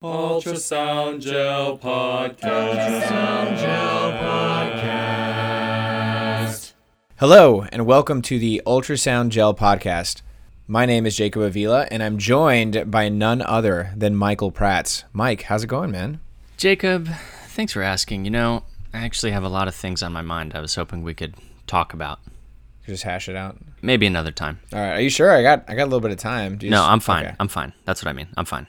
Ultrasound Gel Podcast. Ultrasound Gel Podcast. Hello, and welcome to the Ultrasound Gel Podcast. My name is Jacob Avila, and I'm joined by none other than Michael Prats. Mike, how's it going, man? Jacob, thanks for asking. You know, I actually have a lot of things on my mind I was hoping we could talk about. Just hash it out. Maybe another time. All right. Are you sure? I got I got a little bit of time. no, just, I'm fine. Okay. I'm fine. That's what I mean. I'm fine.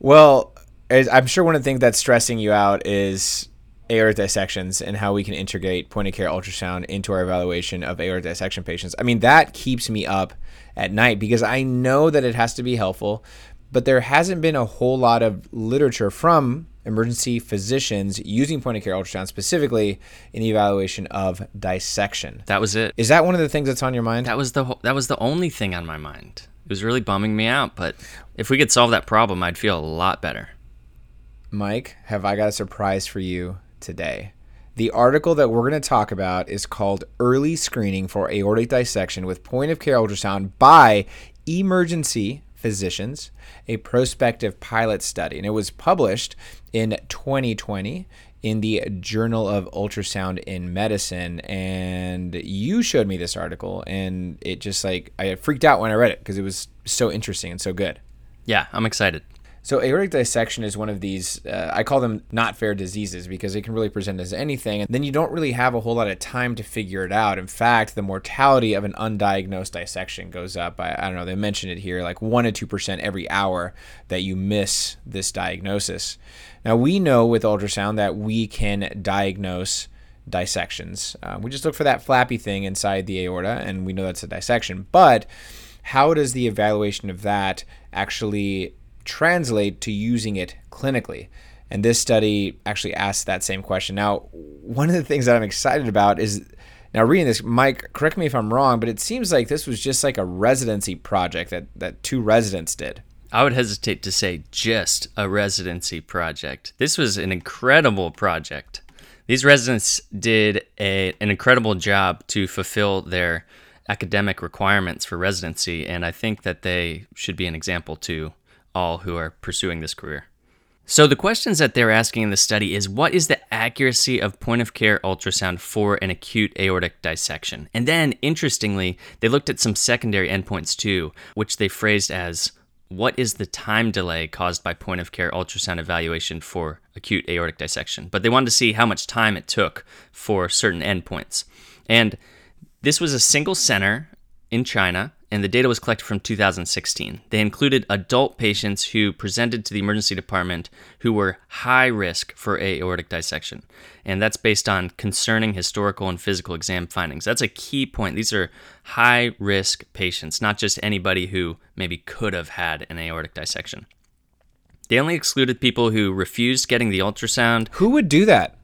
Well, I'm sure one of the things that's stressing you out is aortic dissections and how we can integrate point of care ultrasound into our evaluation of aortic dissection patients. I mean, that keeps me up at night because I know that it has to be helpful, but there hasn't been a whole lot of literature from emergency physicians using point of care ultrasound specifically in the evaluation of dissection. That was it. Is that one of the things that's on your mind? That was the that was the only thing on my mind. It was really bumming me out, but if we could solve that problem, I'd feel a lot better. Mike, have I got a surprise for you today? The article that we're going to talk about is called Early Screening for Aortic Dissection with Point of Care Ultrasound by Emergency Physicians, a prospective pilot study. And it was published in 2020 in the Journal of Ultrasound in Medicine. And you showed me this article, and it just like, I freaked out when I read it because it was so interesting and so good. Yeah, I'm excited. So aortic dissection is one of these. Uh, I call them not fair diseases because it can really present as anything, and then you don't really have a whole lot of time to figure it out. In fact, the mortality of an undiagnosed dissection goes up. I, I don't know. They mentioned it here, like one to two percent every hour that you miss this diagnosis. Now we know with ultrasound that we can diagnose dissections. Uh, we just look for that flappy thing inside the aorta, and we know that's a dissection. But how does the evaluation of that actually translate to using it clinically? And this study actually asks that same question. Now, one of the things that I'm excited about is now reading this, Mike, correct me if I'm wrong, but it seems like this was just like a residency project that, that two residents did. I would hesitate to say just a residency project. This was an incredible project. These residents did a, an incredible job to fulfill their academic requirements for residency, and I think that they should be an example to all who are pursuing this career. So, the questions that they're asking in the study is what is the accuracy of point of care ultrasound for an acute aortic dissection? And then, interestingly, they looked at some secondary endpoints too, which they phrased as what is the time delay caused by point of care ultrasound evaluation for acute aortic dissection? But they wanted to see how much time it took for certain endpoints. And this was a single center in China and the data was collected from 2016. They included adult patients who presented to the emergency department who were high risk for aortic dissection. And that's based on concerning historical and physical exam findings. That's a key point. These are high risk patients, not just anybody who maybe could have had an aortic dissection. They only excluded people who refused getting the ultrasound. Who would do that?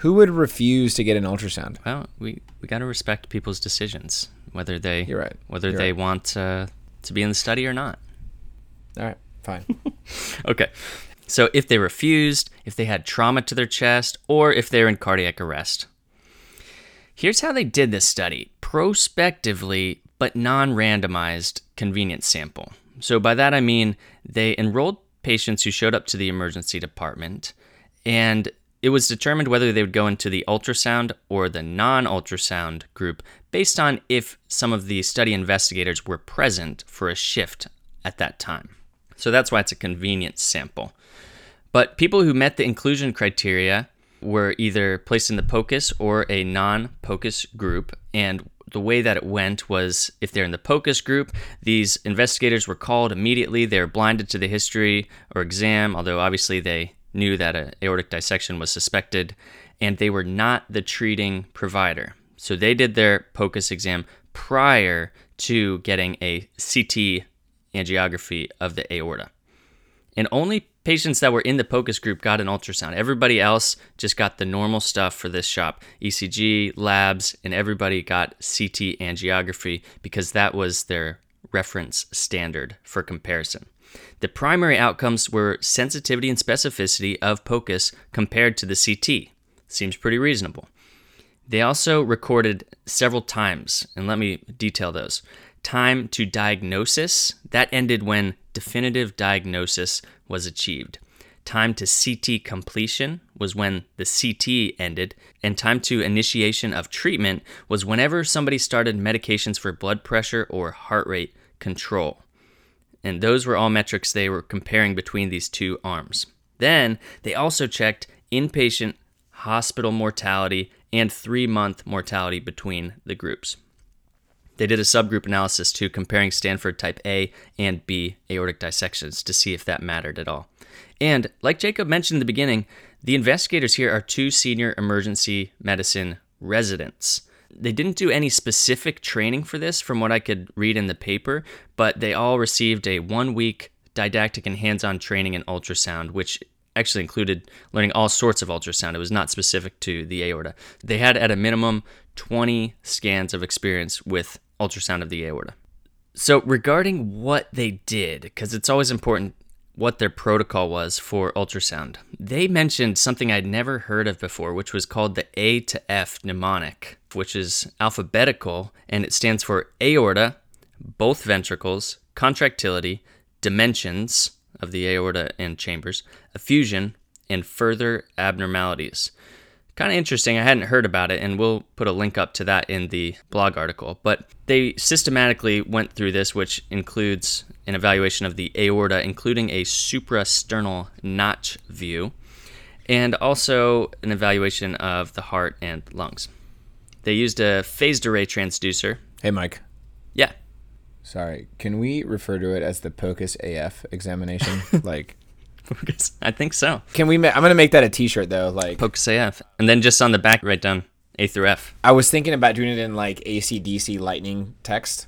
Who would refuse to get an ultrasound? Well, we, we got to respect people's decisions whether they You're right. whether You're they right. want uh, to be in the study or not. All right, fine. okay. So if they refused, if they had trauma to their chest, or if they're in cardiac arrest. Here's how they did this study prospectively, but non randomized convenience sample. So by that I mean they enrolled patients who showed up to the emergency department and it was determined whether they would go into the ultrasound or the non ultrasound group based on if some of the study investigators were present for a shift at that time. So that's why it's a convenience sample. But people who met the inclusion criteria were either placed in the POCUS or a non POCUS group. And the way that it went was if they're in the POCUS group, these investigators were called immediately. They're blinded to the history or exam, although obviously they knew that an aortic dissection was suspected, and they were not the treating provider. So they did their POCUS exam prior to getting a CT angiography of the aorta. And only patients that were in the POCUS group got an ultrasound. Everybody else just got the normal stuff for this shop ECG, labs, and everybody got CT angiography because that was their reference standard for comparison. The primary outcomes were sensitivity and specificity of POCUS compared to the CT. Seems pretty reasonable. They also recorded several times, and let me detail those. Time to diagnosis, that ended when definitive diagnosis was achieved. time to CT completion was when the CT ended, and time to initiation of treatment was whenever somebody started medications for blood pressure or heart rate control. And those were all metrics they were comparing between these two arms. Then they also checked inpatient hospital mortality and three month mortality between the groups. They did a subgroup analysis too, comparing Stanford type A and B aortic dissections to see if that mattered at all. And like Jacob mentioned in the beginning, the investigators here are two senior emergency medicine residents. They didn't do any specific training for this from what I could read in the paper, but they all received a one week didactic and hands on training in ultrasound, which actually included learning all sorts of ultrasound. It was not specific to the aorta. They had, at a minimum, 20 scans of experience with ultrasound of the aorta. So, regarding what they did, because it's always important what their protocol was for ultrasound, they mentioned something I'd never heard of before, which was called the A to F mnemonic, which is alphabetical and it stands for aorta, both ventricles, contractility, dimensions of the aorta and chambers, effusion, and further abnormalities kind of interesting. I hadn't heard about it, and we'll put a link up to that in the blog article. But they systematically went through this, which includes an evaluation of the aorta, including a suprasternal notch view, and also an evaluation of the heart and lungs. They used a phased array transducer. Hey, Mike. Yeah. Sorry. Can we refer to it as the POCUS AF examination? like, I think so. Can we? Ma- I'm gonna make that a T-shirt though. Like Focus AF, and then just on the back, write down A through F. I was thinking about doing it in like ACDC lightning text.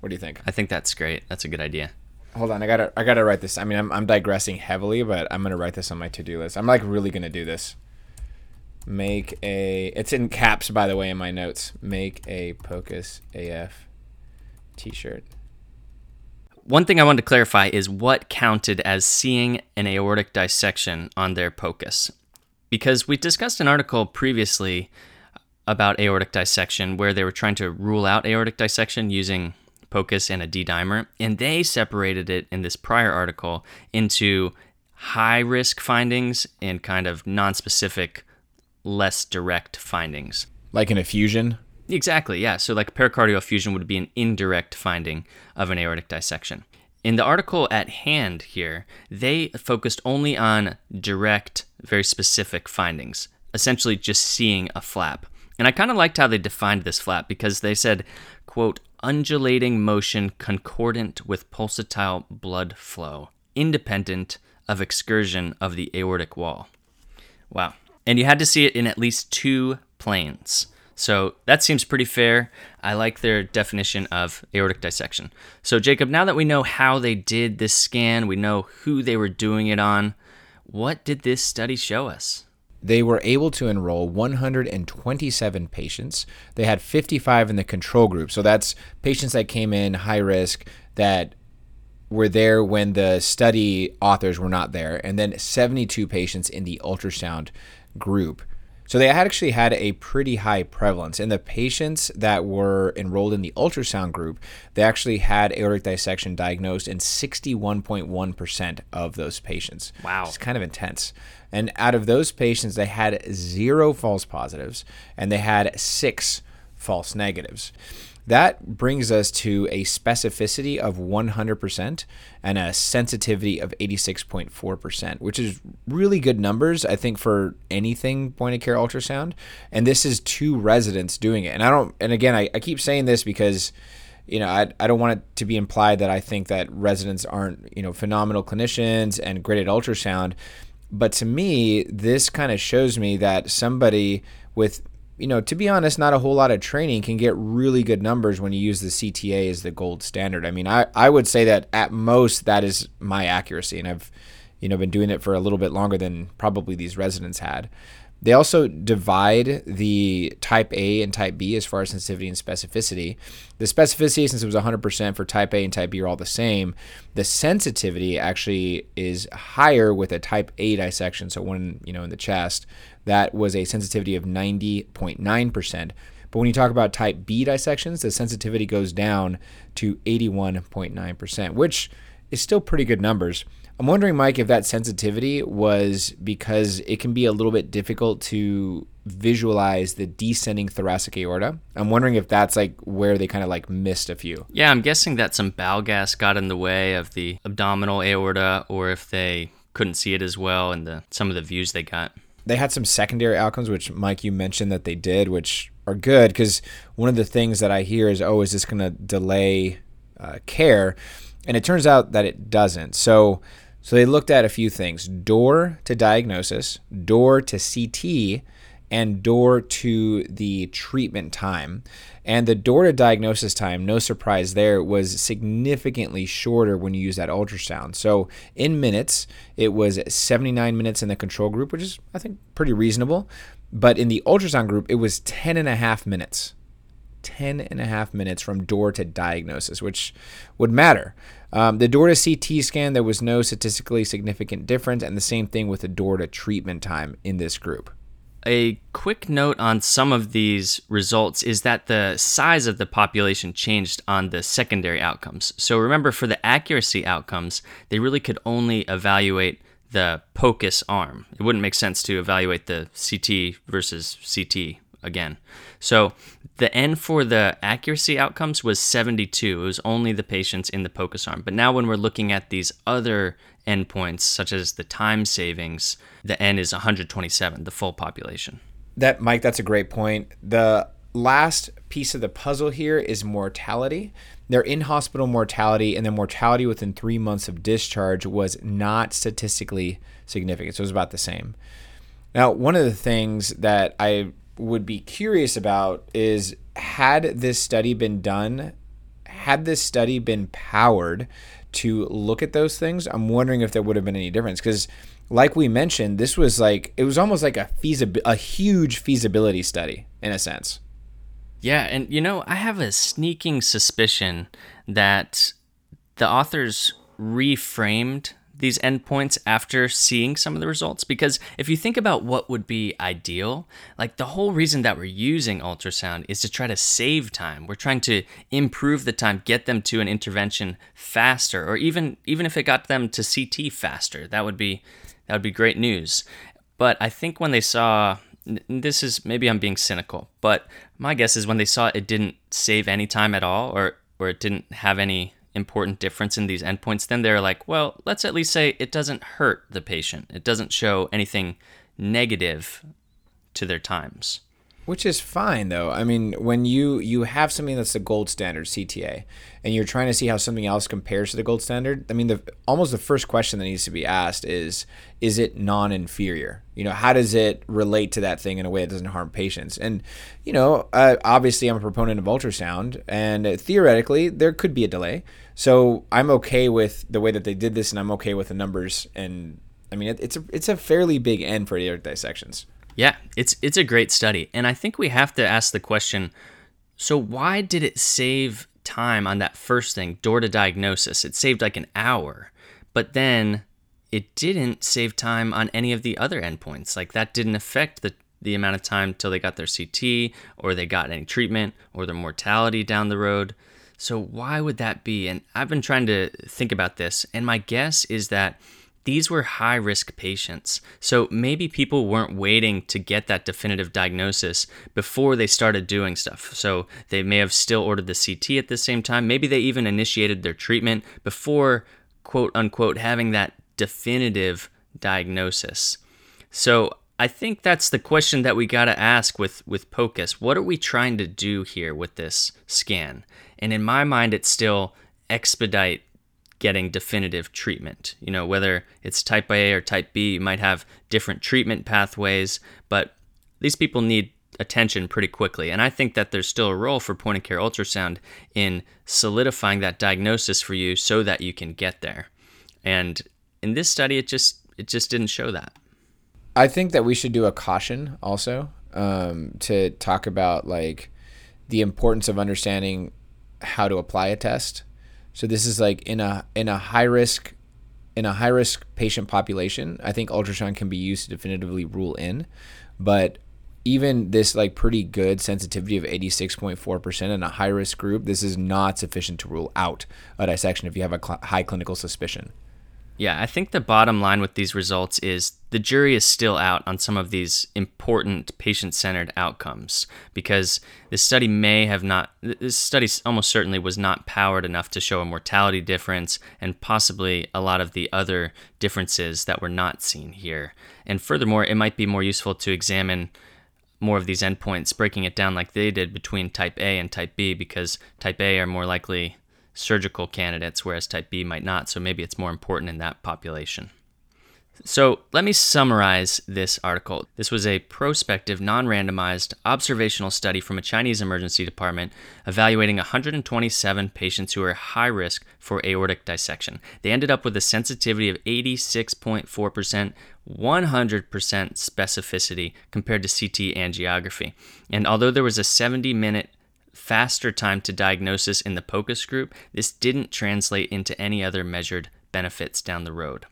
What do you think? I think that's great. That's a good idea. Hold on, I gotta I gotta write this. I mean, I'm I'm digressing heavily, but I'm gonna write this on my to-do list. I'm like really gonna do this. Make a. It's in caps, by the way, in my notes. Make a POCUS AF T-shirt. One thing I wanted to clarify is what counted as seeing an aortic dissection on their POCUS. Because we discussed an article previously about aortic dissection where they were trying to rule out aortic dissection using POCUS and a D dimer, and they separated it in this prior article into high risk findings and kind of non specific, less direct findings. Like an effusion. Exactly, yeah. So, like pericardial effusion would be an indirect finding of an aortic dissection. In the article at hand here, they focused only on direct, very specific findings, essentially just seeing a flap. And I kind of liked how they defined this flap because they said, quote, undulating motion concordant with pulsatile blood flow, independent of excursion of the aortic wall. Wow. And you had to see it in at least two planes. So that seems pretty fair. I like their definition of aortic dissection. So, Jacob, now that we know how they did this scan, we know who they were doing it on, what did this study show us? They were able to enroll 127 patients. They had 55 in the control group. So that's patients that came in high risk that were there when the study authors were not there, and then 72 patients in the ultrasound group. So they had actually had a pretty high prevalence. In the patients that were enrolled in the ultrasound group, they actually had aortic dissection diagnosed in 61.1% of those patients. Wow. It's kind of intense. And out of those patients, they had zero false positives and they had six false negatives. That brings us to a specificity of 100% and a sensitivity of 86.4%, which is really good numbers, I think, for anything point of care ultrasound. And this is two residents doing it. And I don't, and again, I, I keep saying this because you know, I, I don't want it to be implied that I think that residents aren't, you know, phenomenal clinicians and great at ultrasound. But to me, this kind of shows me that somebody with you know, to be honest, not a whole lot of training can get really good numbers when you use the CTA as the gold standard. I mean, I, I would say that at most that is my accuracy, and I've, you know, been doing it for a little bit longer than probably these residents had. They also divide the type A and type B as far as sensitivity and specificity. The specificity, since it was 100% for type A and type B, are all the same. The sensitivity actually is higher with a type A dissection, so one you know in the chest. That was a sensitivity of 90.9%. But when you talk about type B dissections, the sensitivity goes down to 81.9%, which is still pretty good numbers. I'm wondering, Mike, if that sensitivity was because it can be a little bit difficult to visualize the descending thoracic aorta. I'm wondering if that's like where they kind of like missed a few. Yeah, I'm guessing that some bowel gas got in the way of the abdominal aorta, or if they couldn't see it as well in the some of the views they got. They had some secondary outcomes, which Mike, you mentioned that they did, which are good because one of the things that I hear is, oh, is this going to delay uh, care? And it turns out that it doesn't. So so they looked at a few things door to diagnosis, door to CT, and door to the treatment time. And the door to diagnosis time, no surprise there, was significantly shorter when you use that ultrasound. So in minutes, it was 79 minutes in the control group, which is, I think, pretty reasonable. But in the ultrasound group, it was 10 and a half minutes. 10 and a half minutes from door to diagnosis, which would matter. Um, the door to CT scan, there was no statistically significant difference, and the same thing with the door to treatment time in this group. A quick note on some of these results is that the size of the population changed on the secondary outcomes. So remember, for the accuracy outcomes, they really could only evaluate the POCUS arm. It wouldn't make sense to evaluate the CT versus CT again. So the N for the accuracy outcomes was 72. It was only the patients in the POCUS arm. But now, when we're looking at these other endpoints, such as the time savings, the N is 127, the full population. That, Mike, that's a great point. The last piece of the puzzle here is mortality. Their in hospital mortality and their mortality within three months of discharge was not statistically significant. So it was about the same. Now, one of the things that I would be curious about is had this study been done, had this study been powered to look at those things, I'm wondering if there would have been any difference because like we mentioned, this was like it was almost like a feasib- a huge feasibility study in a sense. Yeah, and you know, I have a sneaking suspicion that the authors reframed these endpoints after seeing some of the results? Because if you think about what would be ideal like the whole reason that we're using ultrasound is to try to save time. We're trying to improve the time get them to an intervention faster or even even if it got them to CT faster that would be that would be great news. But i think when they saw this is maybe i'm being cynical but my guess is when they saw it didn't save any time at all or or it didn't have any important difference in these endpoints, then they're like, well, let's at least say it doesn't hurt the patient. It doesn't show anything negative to their times. Which is fine though. I mean, when you you have something that's the gold standard CTA and you're trying to see how something else compares to the gold standard, I mean the almost the first question that needs to be asked is is it non-inferior? You know, how does it relate to that thing in a way that doesn't harm patients? And you know, uh, obviously I'm a proponent of ultrasound and theoretically there could be a delay. So I'm okay with the way that they did this and I'm okay with the numbers and I mean it, it's a it's a fairly big N for aortic dissections. Yeah, it's it's a great study, and I think we have to ask the question: so why did it save time on that first thing, door to diagnosis? It saved like an hour, but then it didn't save time on any of the other endpoints. Like that didn't affect the the amount of time till they got their CT or they got any treatment or their mortality down the road. So why would that be? And I've been trying to think about this, and my guess is that these were high risk patients. So maybe people weren't waiting to get that definitive diagnosis before they started doing stuff. So they may have still ordered the CT at the same time. Maybe they even initiated their treatment before, quote unquote, having that definitive diagnosis. So I think that's the question that we got to ask with with POCUS. What are we trying to do here with this scan? And in my mind, it's still expedite getting definitive treatment. You know, whether it's type A or type B, you might have different treatment pathways, but these people need attention pretty quickly. And I think that there's still a role for point of care ultrasound in solidifying that diagnosis for you so that you can get there. And in this study it just it just didn't show that. I think that we should do a caution also um, to talk about like the importance of understanding how to apply a test so this is like in a in a high risk in a high risk patient population, I think ultrasound can be used to definitively rule in, but even this like pretty good sensitivity of 86.4% in a high risk group, this is not sufficient to rule out a dissection if you have a cl- high clinical suspicion. Yeah, I think the bottom line with these results is the jury is still out on some of these important patient centered outcomes because this study may have not, this study almost certainly was not powered enough to show a mortality difference and possibly a lot of the other differences that were not seen here. And furthermore, it might be more useful to examine more of these endpoints, breaking it down like they did between type A and type B because type A are more likely surgical candidates, whereas type B might not. So maybe it's more important in that population. So let me summarize this article. This was a prospective, non randomized, observational study from a Chinese emergency department evaluating 127 patients who were high risk for aortic dissection. They ended up with a sensitivity of 86.4%, 100% specificity compared to CT angiography. And although there was a 70 minute faster time to diagnosis in the POCUS group, this didn't translate into any other measured benefits down the road.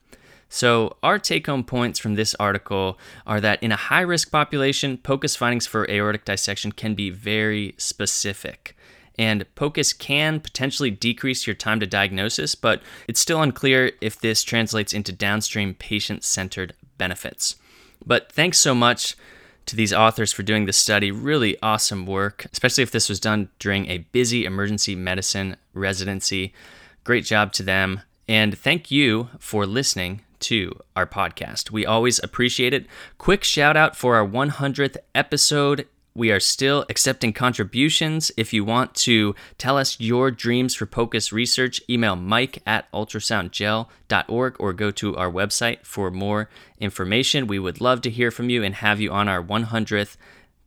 So, our take home points from this article are that in a high risk population, POCUS findings for aortic dissection can be very specific. And POCUS can potentially decrease your time to diagnosis, but it's still unclear if this translates into downstream patient centered benefits. But thanks so much to these authors for doing this study. Really awesome work, especially if this was done during a busy emergency medicine residency. Great job to them. And thank you for listening to our podcast. We always appreciate it. Quick shout out for our 100th episode. We are still accepting contributions. If you want to tell us your dreams for POCUS research, email mike at ultrasoundgel.org or go to our website for more information. We would love to hear from you and have you on our 100th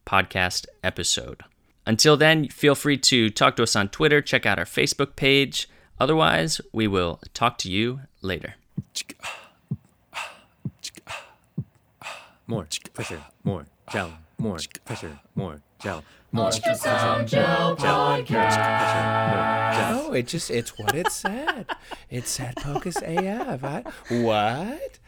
podcast episode. Until then, feel free to talk to us on Twitter, check out our Facebook page. Otherwise, we will talk to you later. More pressure, more gel, more. Pressure, ah. more. Gel, more. Ultrasound Gel Podcast. No, it just it's what it said. it said POCUS AF. I, what?